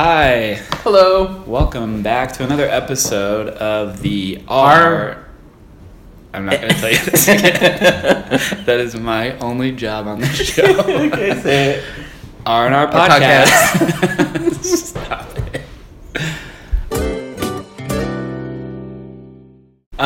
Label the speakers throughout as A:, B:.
A: Hi,
B: Hello.
A: welcome back to another episode of the R. I'm not going to tell you this again. that is my only job on this show.
B: okay, say it.
A: R and R
B: Our
A: podcast.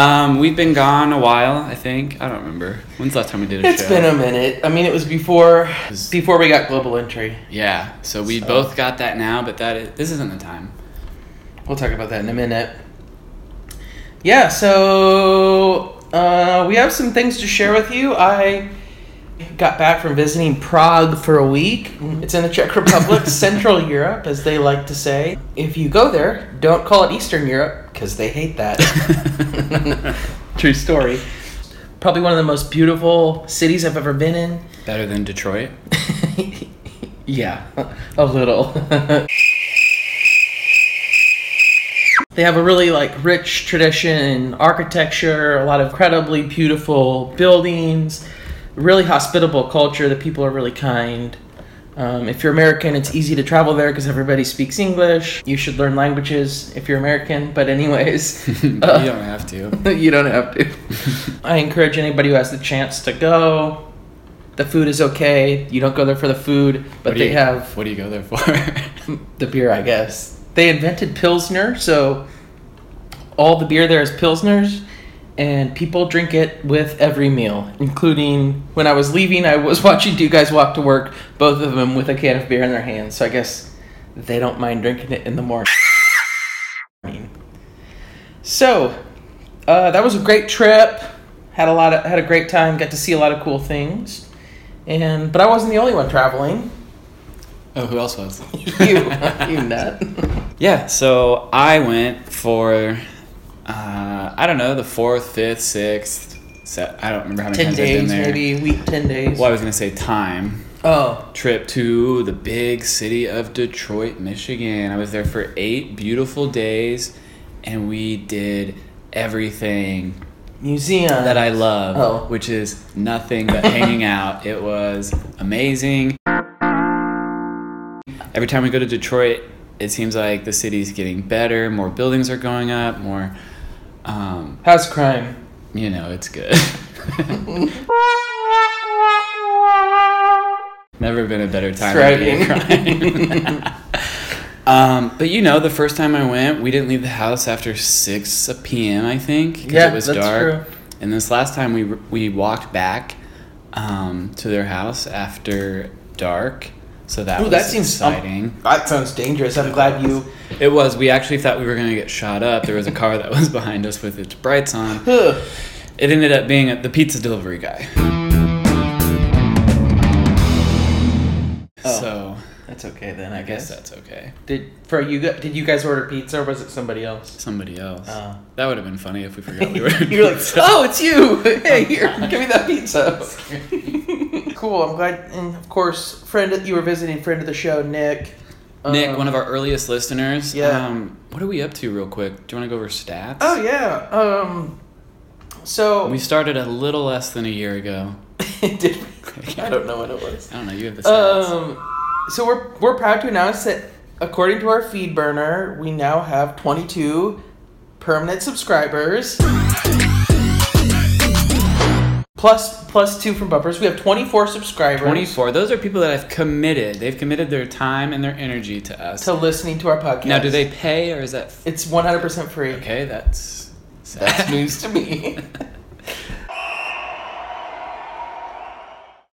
A: Um, we've been gone a while. I think I don't remember. When's the last time we did a
B: It's
A: show?
B: been a minute. I mean, it was before before we got global entry.
A: yeah. So we
B: So-
A: both got that now, but that is, this isn't the time.
B: We'll talk about that in a minute. Yeah, so uh, we have some things to share with you. I got back from visiting Prague for a week. Mm-hmm. It's in the Czech Republic, Central Europe, as they like to say. If you go there, don't call it Eastern Europe because they hate that. True story. Probably one of the most beautiful cities I've ever been in.
A: Better than Detroit.
B: yeah, a little. they have a really like rich tradition in architecture, a lot of incredibly beautiful buildings, really hospitable culture. The people are really kind. Um, if you're American, it's easy to travel there because everybody speaks English. You should learn languages if you're American. But anyways,
A: you
B: uh,
A: don't have to.
B: you don't have to. I encourage anybody who has the chance to go. The food is okay. You don't go there for the food, but they
A: you-
B: have
A: What do you go there for?
B: the beer, I guess. They invented Pilsner, so all the beer there is Pilsners, and people drink it with every meal, including when I was leaving, I was watching two guys walk to work, both of them with a can of beer in their hands, so I guess they don't mind drinking it in the morning. So, uh, that was a great trip. Had a lot of had a great time. Got to see a lot of cool things, and but I wasn't the only one traveling.
A: oh, who else was?
B: you, you nut.
A: Yeah, so I went for uh, I don't know the fourth, fifth, sixth. Se- I don't remember how many
B: Ten
A: times I've been
B: days,
A: there.
B: maybe week. Ten days.
A: Well, I was gonna say time
B: Oh,
A: trip to the big city of Detroit, Michigan. I was there for eight beautiful days, and we did everything
B: museum.
A: that I love,
B: Oh.
A: which is nothing but hanging out. It was amazing. Every time we go to Detroit, it seems like the city's getting better. More buildings are going up. More, um,
B: How's crime?
A: you know, it's good. Never been a better time to be a crime. um, but you know, the first time I went, we didn't leave the house after six p.m. I think because
B: Yeah,
A: it was
B: that's
A: dark.
B: true.
A: And this last time we we walked back um, to their house after dark, so that
B: Ooh,
A: was
B: that seems um,
A: exciting.
B: that sounds dangerous. I'm glad you.
A: it was. We actually thought we were gonna get shot up. There was a car that was behind us with its brights on. It ended up being a, the pizza delivery guy.
B: Oh.
A: So
B: That's okay then. I,
A: I guess
B: guess.
A: that's okay.
B: Did for you? Did you guys order pizza or was it somebody else?
A: Somebody else.
B: Oh.
A: That would have been funny if we forgot we were.
B: You're like, oh, it's you. Hey, here, give me that pizza. cool. I'm glad. And of course, friend that you were visiting, friend of the show, Nick.
A: Nick,
B: Um,
A: one of our earliest listeners.
B: Yeah.
A: Um, what are we up to, real quick? Do you want to go over stats?
B: Oh yeah. Um. So
A: We started a little less than a year ago.
B: did we? I don't know what it was.
A: I don't know. You have the stats.
B: Um, so we're we're proud to announce that according to our feed burner, we now have 22 permanent subscribers. Plus plus two from bumpers. We have 24 subscribers
A: 24. Those are people that have committed. They've committed their time and their energy to us.
B: to listening to our podcast.
A: now, do they pay or is that
B: It's 100% free.
A: okay? That's sad.
B: That's news to me.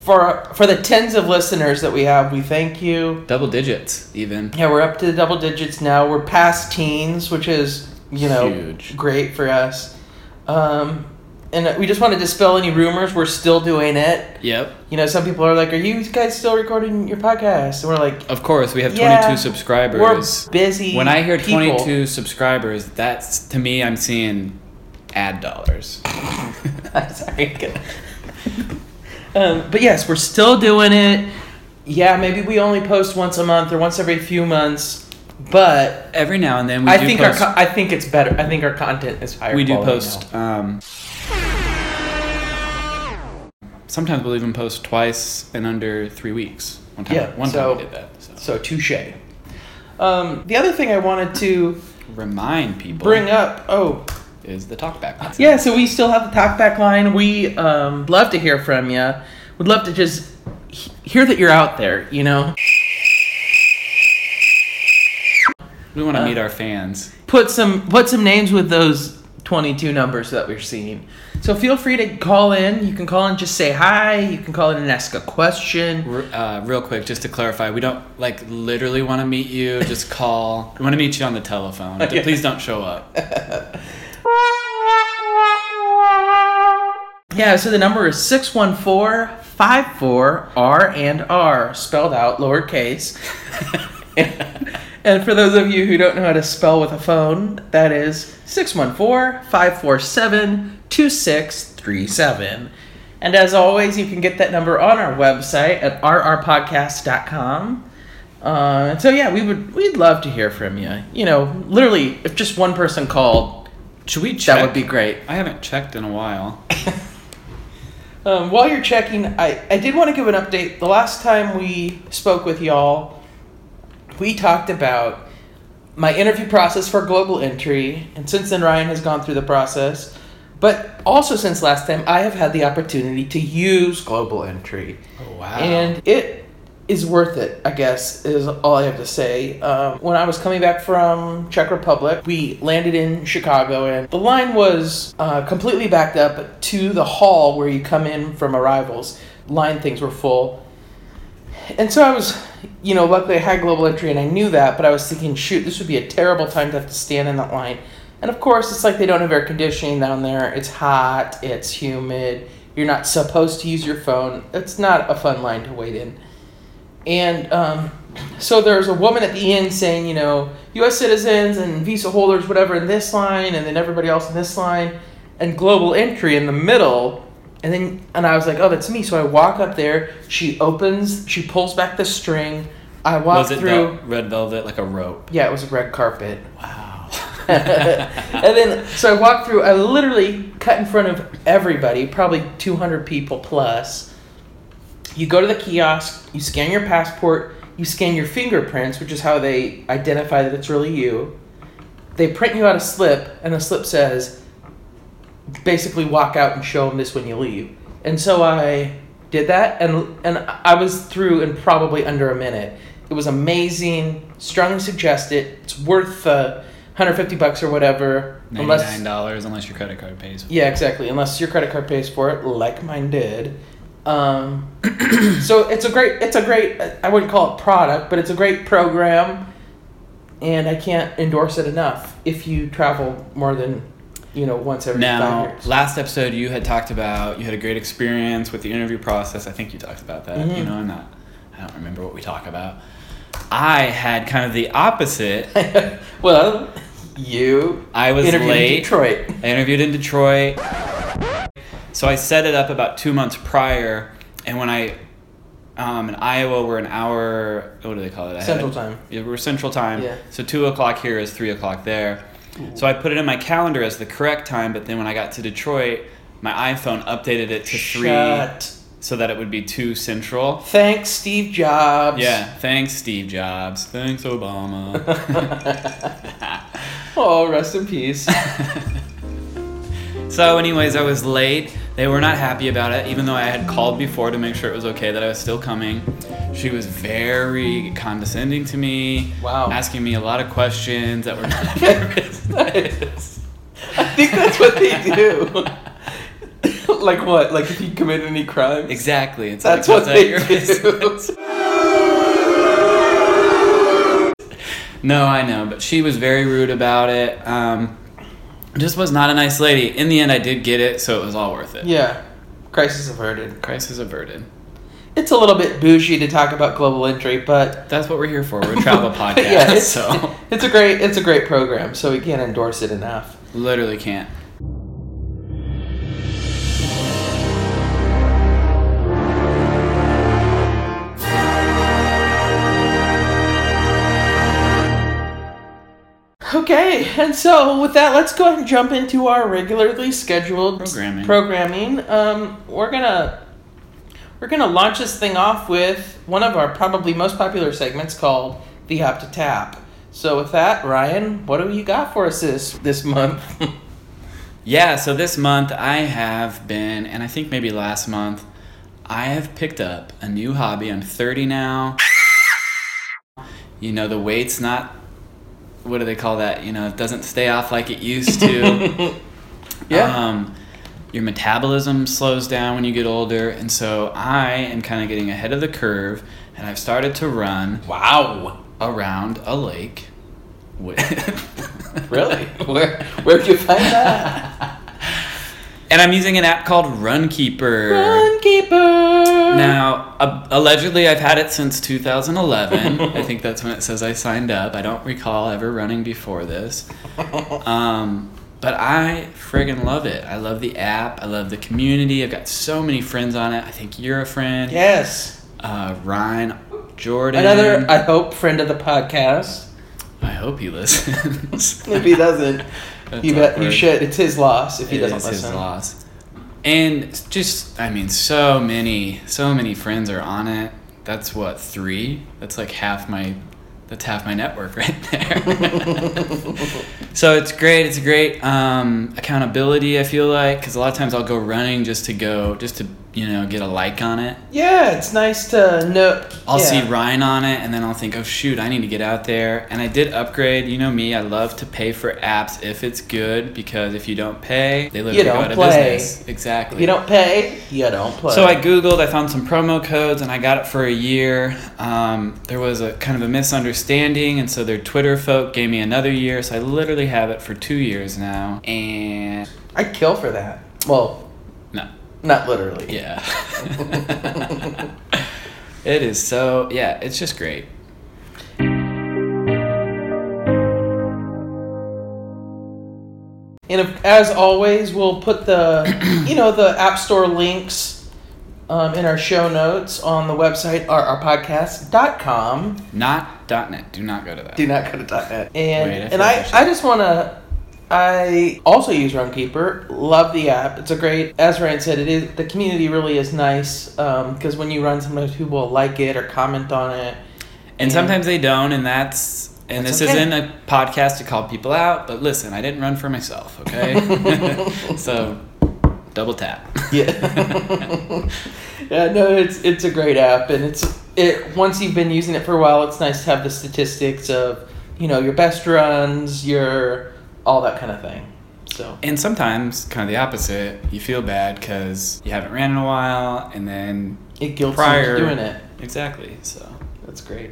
B: for for the tens of listeners that we have, we thank you.
A: Double digits, even.
B: Yeah, we're up to the double digits now. We're past teens, which is you know
A: Huge.
B: great for us. Um, and we just want to dispel any rumors. We're still doing it.
A: Yep.
B: You know, some people are like, "Are you guys still recording your podcast?" And we're like,
A: Of course, we have 22
B: Yeah,
A: subscribers.
B: "We're busy."
A: When I hear
B: people."
A: 22 subscribers, that's to me, I'm seeing ad dollars.
B: Sorry. um, but yes, we're still doing it. Yeah, maybe we only post once a month or once every few months, but
A: Every now and then, we
B: I
A: do
B: think
A: post.
B: our co- I think it's better. I think our content is higher.
A: we do post. Um, sometimes we'll even post twice in under three weeks. One time,
B: Yeah,
A: one
B: so-
A: time we did that. So.
B: So touche. Um, the other thing I wanted to
A: Remind people.
B: bring up. Oh,
A: is the talkback. line.
B: yeah. So we still have the talkback line. We um, love to hear from you. Would love to just he- hear that you're out there. You know,
A: We want to
B: Uh,
A: meet our fans.
B: put some put some names with those 22 numbers that we're seeing. So feel free to call in. You can call in, just say hi. You can call in and ask a question.
A: Uh, real quick, just to clarify, we don't like literally want to meet you. Just call. We want to meet you on the telephone.
B: Yeah.
A: Please don't show up.
B: Yeah, so the number is 614 54 R and R, spelled out lowercase. and for those of you who don't know how to spell with a phone, that is 614 547 2637. And as always, you can get that number on our website at rrpodcast.com. Uh, and so yeah, we would we'd love to hear from you. You know, literally, if just one person called,
A: Should we check?
B: that would be great.
A: I haven't checked in a while.
B: Um, while you're checking, I, I did want to give an update. The last time we spoke with y'all, we talked about my interview process for Global Entry, and since then Ryan has gone through the process. But also since last time, I have had the opportunity to use Global Entry,
A: Oh, wow.
B: and it is worth it. I guess is all I have to say. Um, when I was coming back from Czech Republic, we landed in Chicago, and the line was uh, completely backed up to the hall where you come in from arrivals. Line things were full. And so I was, you know, luckily I had global entry and I knew that, but I was thinking, shoot, this would be a terrible time to have to stand in that line. And of course, it's like they don't have air conditioning down there. It's hot, it's humid. You're not supposed to use your phone. It's not a fun line to wait in. And um, so there's a woman at the end saying, you know, U.S. citizens and visa holders, whatever, in this line, and then everybody else in this line, and global entry in the middle. And then, and I was like, oh, that's me. So I walk up there. She opens, she pulls back the string. I walk
A: was it
B: through.
A: vel- red velvet like a rope?
B: Yeah, it was a red carpet.
A: Wow.
B: and then, so I walk through. I literally cut in front of everybody, probably 200 people plus. You go to the kiosk, you scan your passport, you scan your fingerprints, which is how they identify that it's really you. They print you out a slip, and the slip says, basically walk out and show them this when you leave. And so I did that, and and I was through in probably under a minute. It was amazing. Strongly suggest it. It's worth uh, 150 bucks or whatever.
A: Ninety-nine dollars unless your credit card pays.
B: Yeah, exactly. Unless your credit card pays for it, like mine did. Um, so it's a great, it's a great. I wouldn't call it product, but it's a great program, and I can't endorse it enough. If you travel more than, you know, once every
A: Now,
B: five years.
A: last episode you had talked about you had a great experience with the interview process. I think you talked about that.
B: Mhm.
A: You know, I'm not. I don't remember what we talk about. I had kind of the opposite.
B: well, you
A: I was
B: interviewed in
A: late.
B: Detroit.
A: I interviewed in Detroit. So I set it up about two months prior, and when I, um, in Iowa, we're an hour. What do they call it?
B: Central time.
A: Yeah, we're Central time.
B: Yeah.
A: So two o'clock here is three o'clock there. So I put it in my calendar as the correct time, but then when I got to Detroit, my iPhone updated it to three,
B: Shut.
A: so that it would be two Central.
B: Thanks, Steve Jobs.
A: Yeah. Thanks, Steve Jobs. Thanks, Obama.
B: oh, rest in peace.
A: So, anyways, I was late. They were not happy about it, even though I had called before to make sure it was okay that I was still coming. She was very condescending to me,
B: Wow.
A: asking me a lot of questions that were not her business.
B: I think that's what they do. like what? Like if you commit any crimes?
A: Exactly. It's
B: That's
A: like,
B: what
A: "What's that
B: they do.
A: No, I know, but she was very rude about it. Um, just was not a nice lady. In the end, I did get it, so it was all worth it.
B: Yeah. Crisis averted.
A: Crisis averted.
B: It's a little bit bougie to talk about global entry, but
A: That's what we're here for. We're a travel podcast,
B: yeah, it's,
A: so
B: it's a great it's a great program, so we can't endorse it enough.
A: literally can't.
B: Okay, and so with that, let's go ahead and jump into our regularly scheduled
A: Programming.
B: Programming. Um, we're gonna we're gonna launch this thing off with one of our probably most popular segments called the App to Tap. So with that, Ryan, what do you got for us this this month?
A: yeah, so this month I have been, and I think maybe last month, I have picked up a new hobby. I'm 30 now. You know, the weight's not, what do they call that? You know, it doesn't stay off like it used to.
B: yeah.
A: Um, your metabolism slows down when you get older, and so I am kind of getting ahead of the curve, and I've started to run.
B: Wow.
A: Around a lake.
B: really? Where where'd you find that?
A: And I'm using an app called Runkeeper.
B: Runkeeper.
A: Now, uh, allegedly, I've had it since 2011. I think that's when it says I signed up. I don't recall ever running before this. Um, but I friggin' love it. I love the app. I love the community. I've got so many friends on it. I think you're a friend.
B: Yes.
A: Uh, Ryan, Jordan.
B: Another, I hope, friend of the podcast.
A: I hope he listens.
B: if he doesn't, you bet you should. It's his loss if he
A: it
B: doesn't
A: is
B: listen.
A: His loss. And just, I mean, so many, so many friends are on it. That's what three. That's like half my. That's half my network right there. so it's great. It's a great um, accountability. I feel like because a lot of times I'll go running just to go, just to you know, get a like on it.
B: Yeah, it's nice to know.
A: I'll
B: yeah.
A: see Ryan on it, and then I'll think, oh shoot, I need to get out there. And I did upgrade. You know me, I love to pay for apps if it's good because if you don't pay, they literally go out of business. Exactly.
B: If you don't pay, you don't play.
A: So I googled, I found some promo codes, and I got it for a year. Um, there was a kind of a misunderstanding, and so their Twitter folk gave me another year. So I literally have it for two years now, and
B: I'd kill for that. Well. Not literally.
A: Yeah. it is so, yeah, it's just great.
B: And if, as always, we'll put the, you know, the App Store links um, in our show notes on the website, our, our podcast.com.
A: Not .net. Do not go to that.
B: Do not go to .net. And,
A: Wait, I
B: and I, I just want to I also use Runkeeper. Love the app. It's a great. As Ryan said, it is the community really is nice because um, when you run, sometimes people will like it or comment on it,
A: and, and sometimes they don't, and that's. And
B: that's
A: this
B: okay.
A: isn't a podcast to call people out, but listen, I didn't run for myself, okay? so, double tap.
B: yeah. yeah. No, it's it's a great app, and it's it. Once you've been using it for a while, it's nice to have the statistics of you know your best runs, your all that kind of thing. So
A: and sometimes kind of the opposite. You feel bad because you haven't ran in a while, and then
B: it guilts
A: prior
B: you doing it.
A: Exactly. So
B: that's great.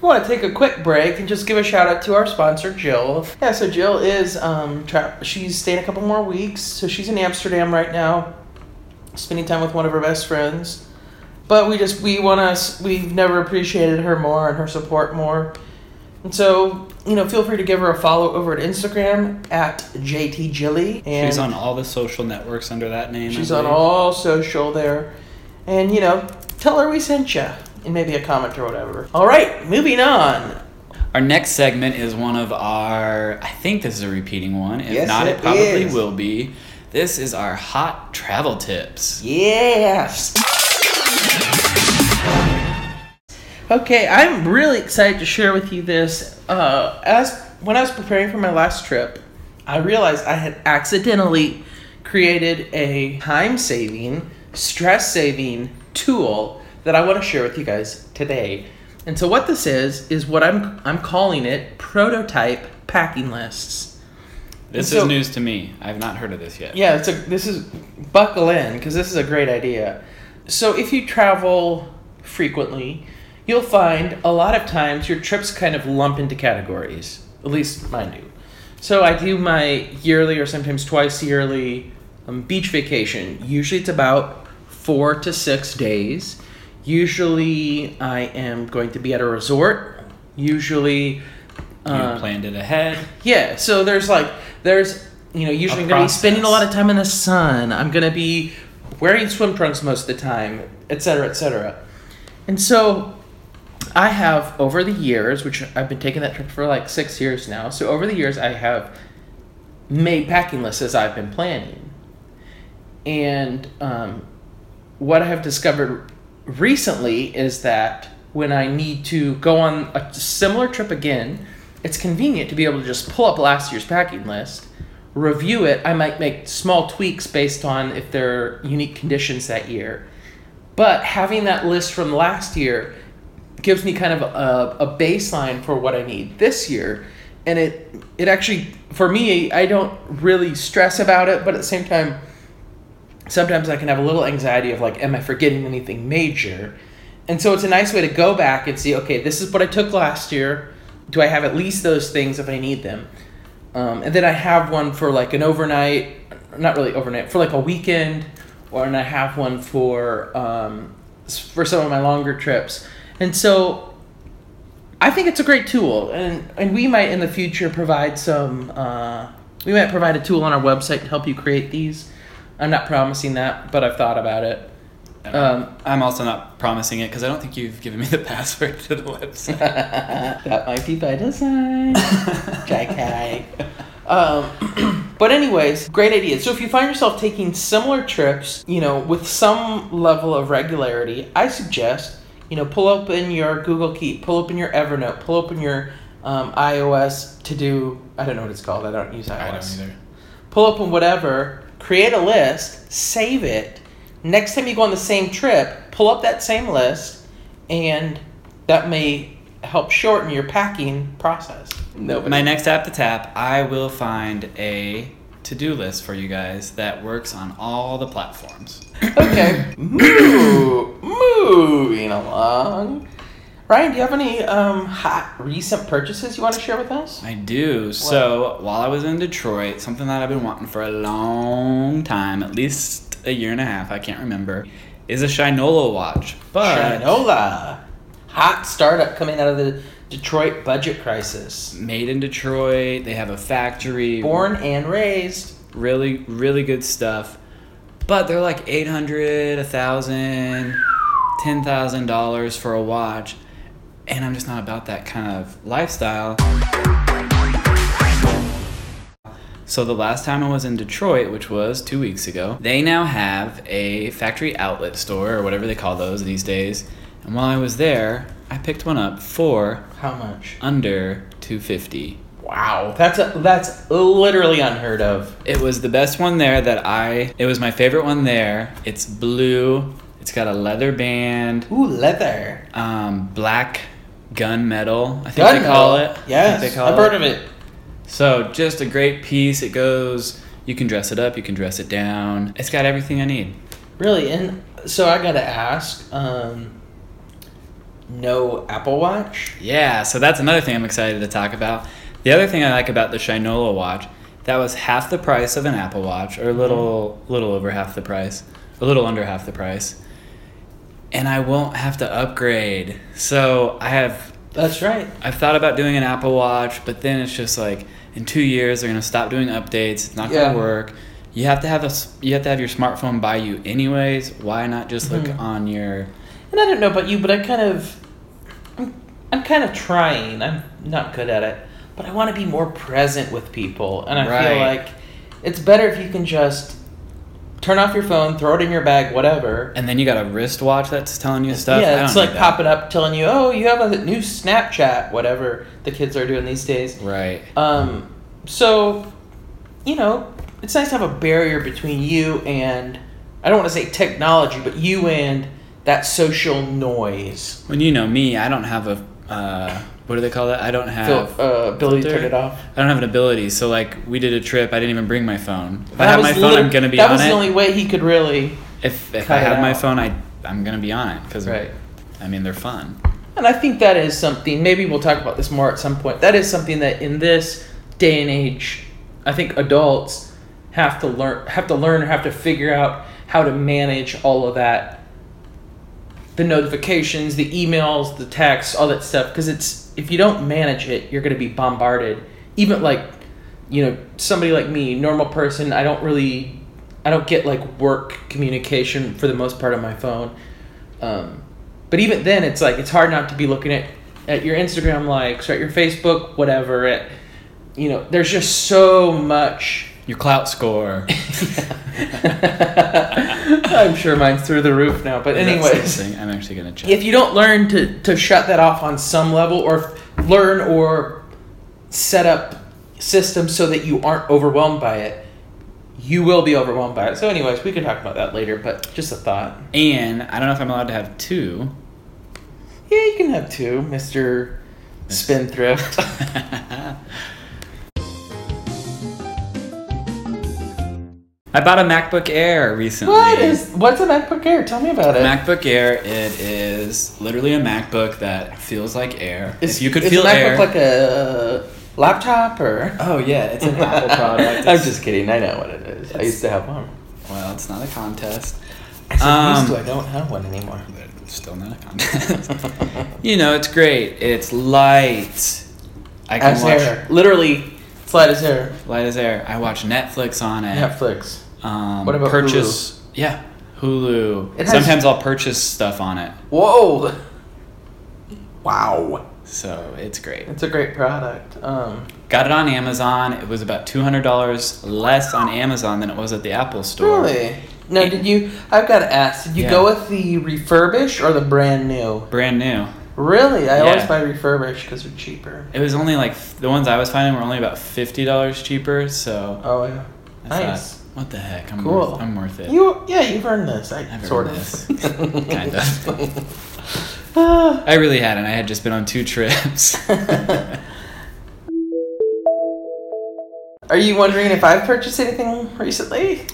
B: I want to take a quick break and just give a shout out to our sponsor, Jill. Yeah, so Jill is um tra- she's staying a couple more weeks, so she's in Amsterdam right now, spending time with one of her best friends. But we just we want to we've never appreciated her more and her support more. So, you know, feel free to give her a follow over at Instagram at JTJilly. And
A: she's on all the social networks under that name.
B: She's on all social there. And, you know, tell her we sent you. And maybe a comment or whatever. All right, moving on.
A: Our next segment is one of our, I think this is a repeating one. If
B: yes,
A: not,
B: it,
A: it probably
B: is.
A: will be. This is our hot travel tips.
B: Yes. Okay, I'm really excited to share with you this. Uh, as when I was preparing for my last trip, I realized I had accidentally created a time-saving, stress-saving tool that I want to share with you guys today. And so what this is is what I'm I'm calling it prototype packing lists.
A: This
B: so,
A: is news to me. I've not heard of this yet.
B: Yeah, it's a this is buckle in because this is a great idea. So if you travel frequently, you'll find a lot of times your trips kind of lump into categories. At least mine do. So I do my yearly or sometimes twice yearly um, beach vacation. Usually it's about four to six days. Usually I am going to be at a resort. Usually.
A: You
B: Uh,
A: planned it ahead.
B: yeah, so there's like there's you know usually I'm gonna be spending a lot of time in the sun. I'm gonna be wearing swim trunks most of the time, etc., etc. And so I have over the years, which I've been taking that trip for like six years now. So over the years, I have made packing lists as I've been planning, and um, what I have discovered recently is that when I need to go on a similar trip again, it's convenient to be able to just pull up last year's packing list, review it. I might make small tweaks based on if there are unique conditions that year. But having that list from last year gives me kind of a, a baseline for what I need this year. And it it actually for me I don't really stress about it, but at the same time sometimes I can have a little anxiety of like am I forgetting anything major? And so it's a nice way to go back and see okay, this is what I took last year. Do I have at least those things if I need them? Um, and then I have one for like an overnight, not really overnight, for like a weekend, or and I have one for um, for some of my longer trips. And so I think it's a great tool, and and we might in the future provide some. Uh, we might provide a tool on our website to help you create these. I'm not promising that, but I've thought about it. Um,
A: I'm also not promising it because I don't think you've given me the password to the website.
B: that might be by design. JK. Um, but anyways, great idea. So if you find yourself taking similar trips, you know, with some level of regularity, I suggest, you know, pull open your Google Keep, pull open your Evernote, pull open your um, iOS to do. I don't know what it's called. I don't use iOS.
A: I don't either.
B: Pull open whatever, create a list, save it. Next time you go on the same trip, pull up that same list, and that may help shorten your packing process. Nobody.
A: My next app to tap, I will find a to-do list for you guys that works on all the platforms.
B: Okay. Move, moving along. Ryan, do you have any um, hot recent purchases you want to share with us?
A: I do. So while I was in Detroit, something that I've been wanting for a long time, at least a year and a half, I can't remember, is a Shinola watch. But
B: Shinola. Hot startup coming out of the Detroit budget crisis.
A: made in Detroit, they have a factory.
B: Born and raised.
A: really really good stuff but they're like 800 1000 10000 dollars for a watch and i'm just not about that kind of lifestyle so the last time i was in detroit which was two weeks ago they now have a factory outlet store or whatever they call those these days and while i was there i picked one up for
B: How much?
A: under 250
B: Wow, that's a, that's literally unheard of.
A: It was the best one there that I. It was my favorite one there. It's blue. It's got a leather band,
B: Ooh, leather.
A: um, black gunmetal. I think
B: Gun
A: they call
B: metal.
A: it.
B: Yes,
A: they call
B: I've
A: it.
B: heard of it.
A: So just a great piece. It goes. You can dress it up. You can dress it down. It's got everything I need.
B: Really, and so I gotta ask. Um, no Apple Watch.
A: Yeah. So that's another thing I'm excited to talk about. The other thing I like about the Shinola watch, that was half the price of an Apple Watch, or a little, little over half the price, a little under half the price, and I won't have to upgrade. So I have
B: That's right.
A: I've thought about doing an Apple Watch, but then it's just like in two years they're gonna stop doing updates. It's not
B: Yeah.
A: gonna work. You have to have a you have to have your smartphone by you anyways. Why not just look
B: Mhm.
A: on your?
B: And I don't know about you, but I kind of, I'm, I'm kind of trying. I'm not good at it, but I want to be more present with people, and I feel like it's better if you can just turn off your phone, throw it in your bag, whatever.
A: And then you got a wristwatch that's telling you stuff.
B: Yeah, it's like popping up telling you, oh, you have a new Snapchat, whatever the kids are doing these days.
A: Right.
B: Um, so, you know, it's nice to have a barrier between you and, I don't want to say technology, but you and that social noise.
A: When you know me, I don't have a. Uh, what do they call that? I don't have.
B: Fil- uh, ability to turn it off.
A: I don't have an ability. So like we did a trip, I didn't even bring my phone. If I have my phone, I'm gonna be
B: That
A: on
B: was the only way he could really.
A: if if I
B: it
A: have my phone, I I'm gonna be on it because
B: Right.
A: I mean they're fun.
B: And I think that is something, maybe we'll talk about this more at some point. That is something that in this day and age, I think adults have to learn, have to learn, or have to figure out how to manage all of that the notifications, the emails, the texts, all that stuff. Because it's, if you don't manage it, you're going to be bombarded. Even like, you know, somebody like me, normal person, I don't really, I don't get like work communication for the most part on my phone. Um, but even then, it's like it's hard not to be looking at at your Instagram likes or at your Facebook, whatever. At you know, there's just so much
A: Your clout score.
B: I'm sure mine's through the roof now. But anyways,
A: I'm actually gonna check.
B: if you don't learn to, to shut that off on some level or learn or set up systems so that you aren't overwhelmed by it, you will be overwhelmed by it. So, anyways, we can talk about that later, but just a thought.
A: and I don't know if I'm allowed to have two.
B: Yeah, you can have two, Mr. Spendthrift.
A: I bought a MacBook Air recently.
B: what is what's a MacBook Air? Tell me about it.
A: MacBook Air? It is literally a MacBook that feels like air.
B: Is,
A: if you could
B: is
A: feel
B: a MacBook
A: air.
B: like a laptop or?
A: oh yeah, it's an Apple product.
B: I'm just kidding. I know what it is. I used to have one.
A: Well, it's not a contest.
B: I
A: Um,
B: used to. I don't have one anymore.
A: Still not a contest. you know, it's great. It's light. I can
B: As
A: watch
B: air, literally, it's light as air.
A: light as air. I watch Netflix on it.
B: Netflix.
A: Um,
B: What about
A: purchase? Yeah, Hulu.
B: Has-
A: Sometimes I'll purchase stuff on it,
B: Whoa. Wow.
A: so it's great.
B: It's a great product. Um,
A: Got it on Amazon. It was about two hundred dollars less on Amazon than it was at the Apple Store.
B: really? No, did you? I've got to ask. Did you
A: Yeah.
B: go with the refurbish or the brand new?
A: Brand new.
B: Really? I always buy refurbished because they're cheaper.
A: It was only like the ones I was finding were only about fifty dollars cheaper. So
B: Oh yeah.
A: I thought,
B: Nice.
A: what the heck? I'm
B: Cool.
A: Worth, I'm worth it.
B: You yeah, you've earned this. I
A: I've
B: sort
A: earned
B: of.
A: this. Kind
B: of.
A: I really hadn't. I had just been on two trips.
B: Are you wondering if I've purchased anything recently?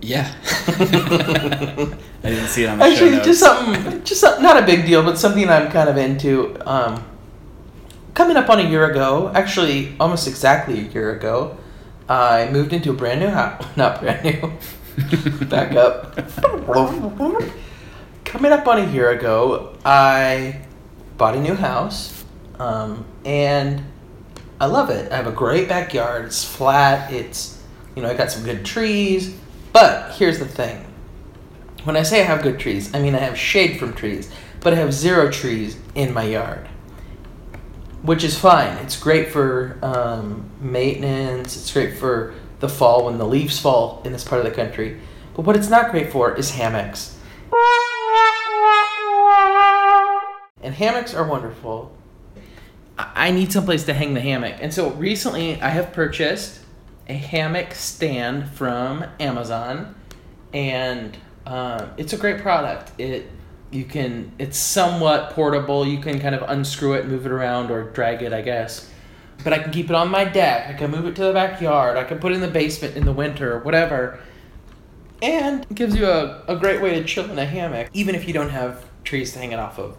A: Yeah. I didn't see it on the
B: Actually,
A: show notes.
B: just something, just not a big deal, but something I'm kind of into. Um, coming up on a year ago, actually, almost exactly a year ago, I moved into a brand new house. Not brand new. Back up. Coming up on a year ago, I bought a new house, um, and I love it. I have a great backyard. It's flat. It's, you know, I got some good trees. But here's the thing. When I say I have good trees, I mean I have shade from trees, but I have zero trees in my yard, which is fine. It's great for um, maintenance. It's great for the fall when the leaves fall in this part of the country. But what it's not great for is hammocks. And hammocks are wonderful. I need someplace to hang the hammock. And so recently I have purchased a hammock stand from Amazon. And um, it's a great product. It you can it's somewhat portable. You can kind of unscrew it, move it around, or drag it, I guess. But I can keep it on my deck. I can move it to the backyard. I can put it in the basement in the winter, or whatever. And it gives you a, a great way to chill in a hammock, even if you don't have trees to hang it off of.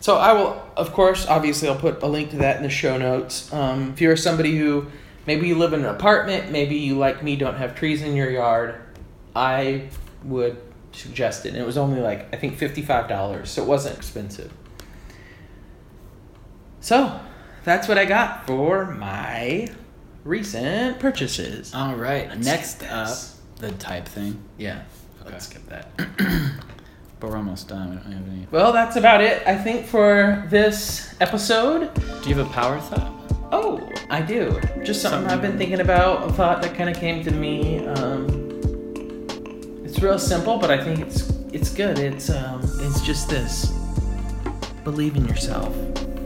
B: So I will, of course, obviously, I'll put a link to that in the show notes. Um, if you're somebody who maybe you live in an apartment, maybe you like me don't have trees in your yard, I would suggest it. And it was only like I think fifty five dollars, so it wasn't expensive. So that's what I got for my recent purchases.
A: All right.
B: Let's
A: Next up, the type thing.
B: Yeah,
A: Okay.
B: let's skip that.
A: But we're almost done. We don't have any.
B: Well, that's about it, I think, for this episode.
A: Do you have a power thought?
B: Oh, I do. Just something,
A: Something-
B: I've been thinking about, a thought that kind of came to me. Um, it's real simple, but I think it's it's good. It's um, it's just this: believe in yourself.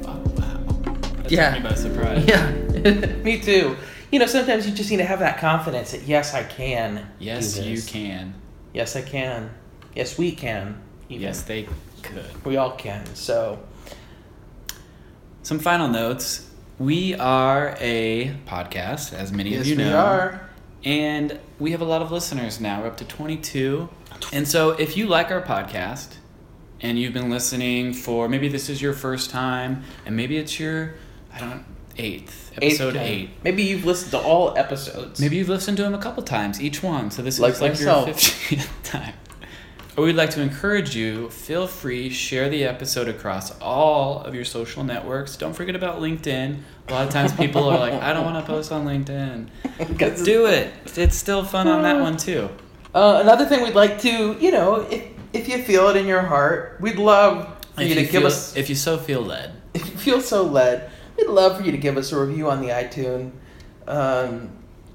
A: Oh wow. That
B: Yeah.
A: took me by surprise.
B: Yeah, me too. You know, sometimes you just need to have that confidence that yes, I can.
A: Yes, you can.
B: Yes, I can. Yes, we can. even.
A: Yes, they could.
B: we all can. So,
A: Some final notes. We are a podcast, as many
B: yes,
A: of you know.
B: we are.
A: And we have a lot of listeners now. We're up to 22. And so if you like our podcast and you've been listening for maybe this is your first time and maybe it's your, I don't know, eighth, episode
B: Eighth
A: eight.
B: Maybe you've listened to all episodes.
A: Maybe you've listened to them a couple times, each one. So this
B: Like
A: is like
B: myself.
A: your 50th time. Or we'd like to encourage you, feel free, share the episode across all of your social networks. Don't forget about LinkedIn. A lot of times people are like, I don't want to post on LinkedIn. Do it. It's still fun on that one too.
B: Uh, another thing we'd like to, you know, if, if you feel it in your heart, we'd love for
A: If
B: you to
A: you
B: give
A: feel-
B: us.
A: if you so feel led.
B: If you feel so led, we'd love for you to give us a review on the iTunes. Um,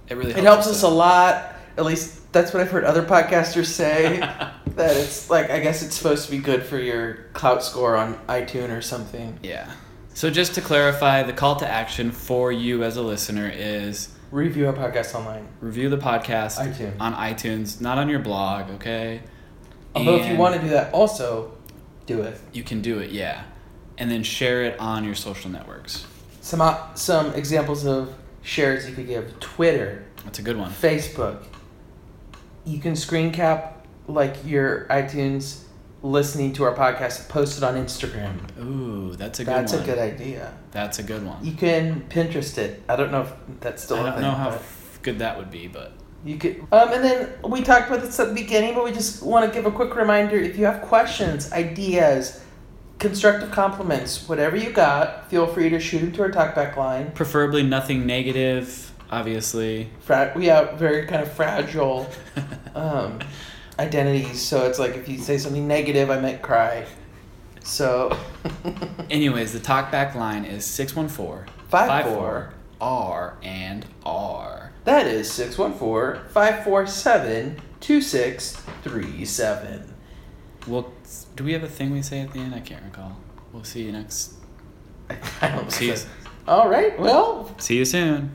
A: It really
B: It helps us a lot. At least that's what I've heard other podcasters say. that it's like I guess it's supposed to be good for your clout score on iTunes or something.
A: yeah. So just to clarify, the call to action for you as a listener is
B: Review our podcast online.
A: review the podcast
B: iTunes.
A: on iTunes, not on your blog, okay?
B: Although if you want to do that, also do it.
A: you can do it, yeah. And then share it on your social networks.
B: Some some examples of shares you could give: Twitter,
A: That's a good one.
B: Facebook. You can screen cap like your iTunes listening to our podcast and post it on Instagram.
A: Ooh, that's a good
B: That's
A: one.
B: a good idea.
A: That's a good one.
B: You can Pinterest it. I don't know if that's still
A: I don't
B: thing.
A: know how f- good that would be, but
B: you could. Um, and then we talked about this at the beginning, but we just want to give a quick reminder: if you have questions, ideas, constructive compliments, whatever you got, feel free to shoot them to our talkback line.
A: preferably nothing negative, obviously.
B: Fra- we have very kind of fragile um, identities, so it's like if you say something negative, I might cry. So
A: Anyways, the talkback line is 614
B: Five four.
A: R and R.
B: that is 614-547-2637.
A: Well, do we have a thing we say at the end? I can't recall. We'll see you next.
B: I don't
A: See you,
B: All right. Well,
A: see you soon.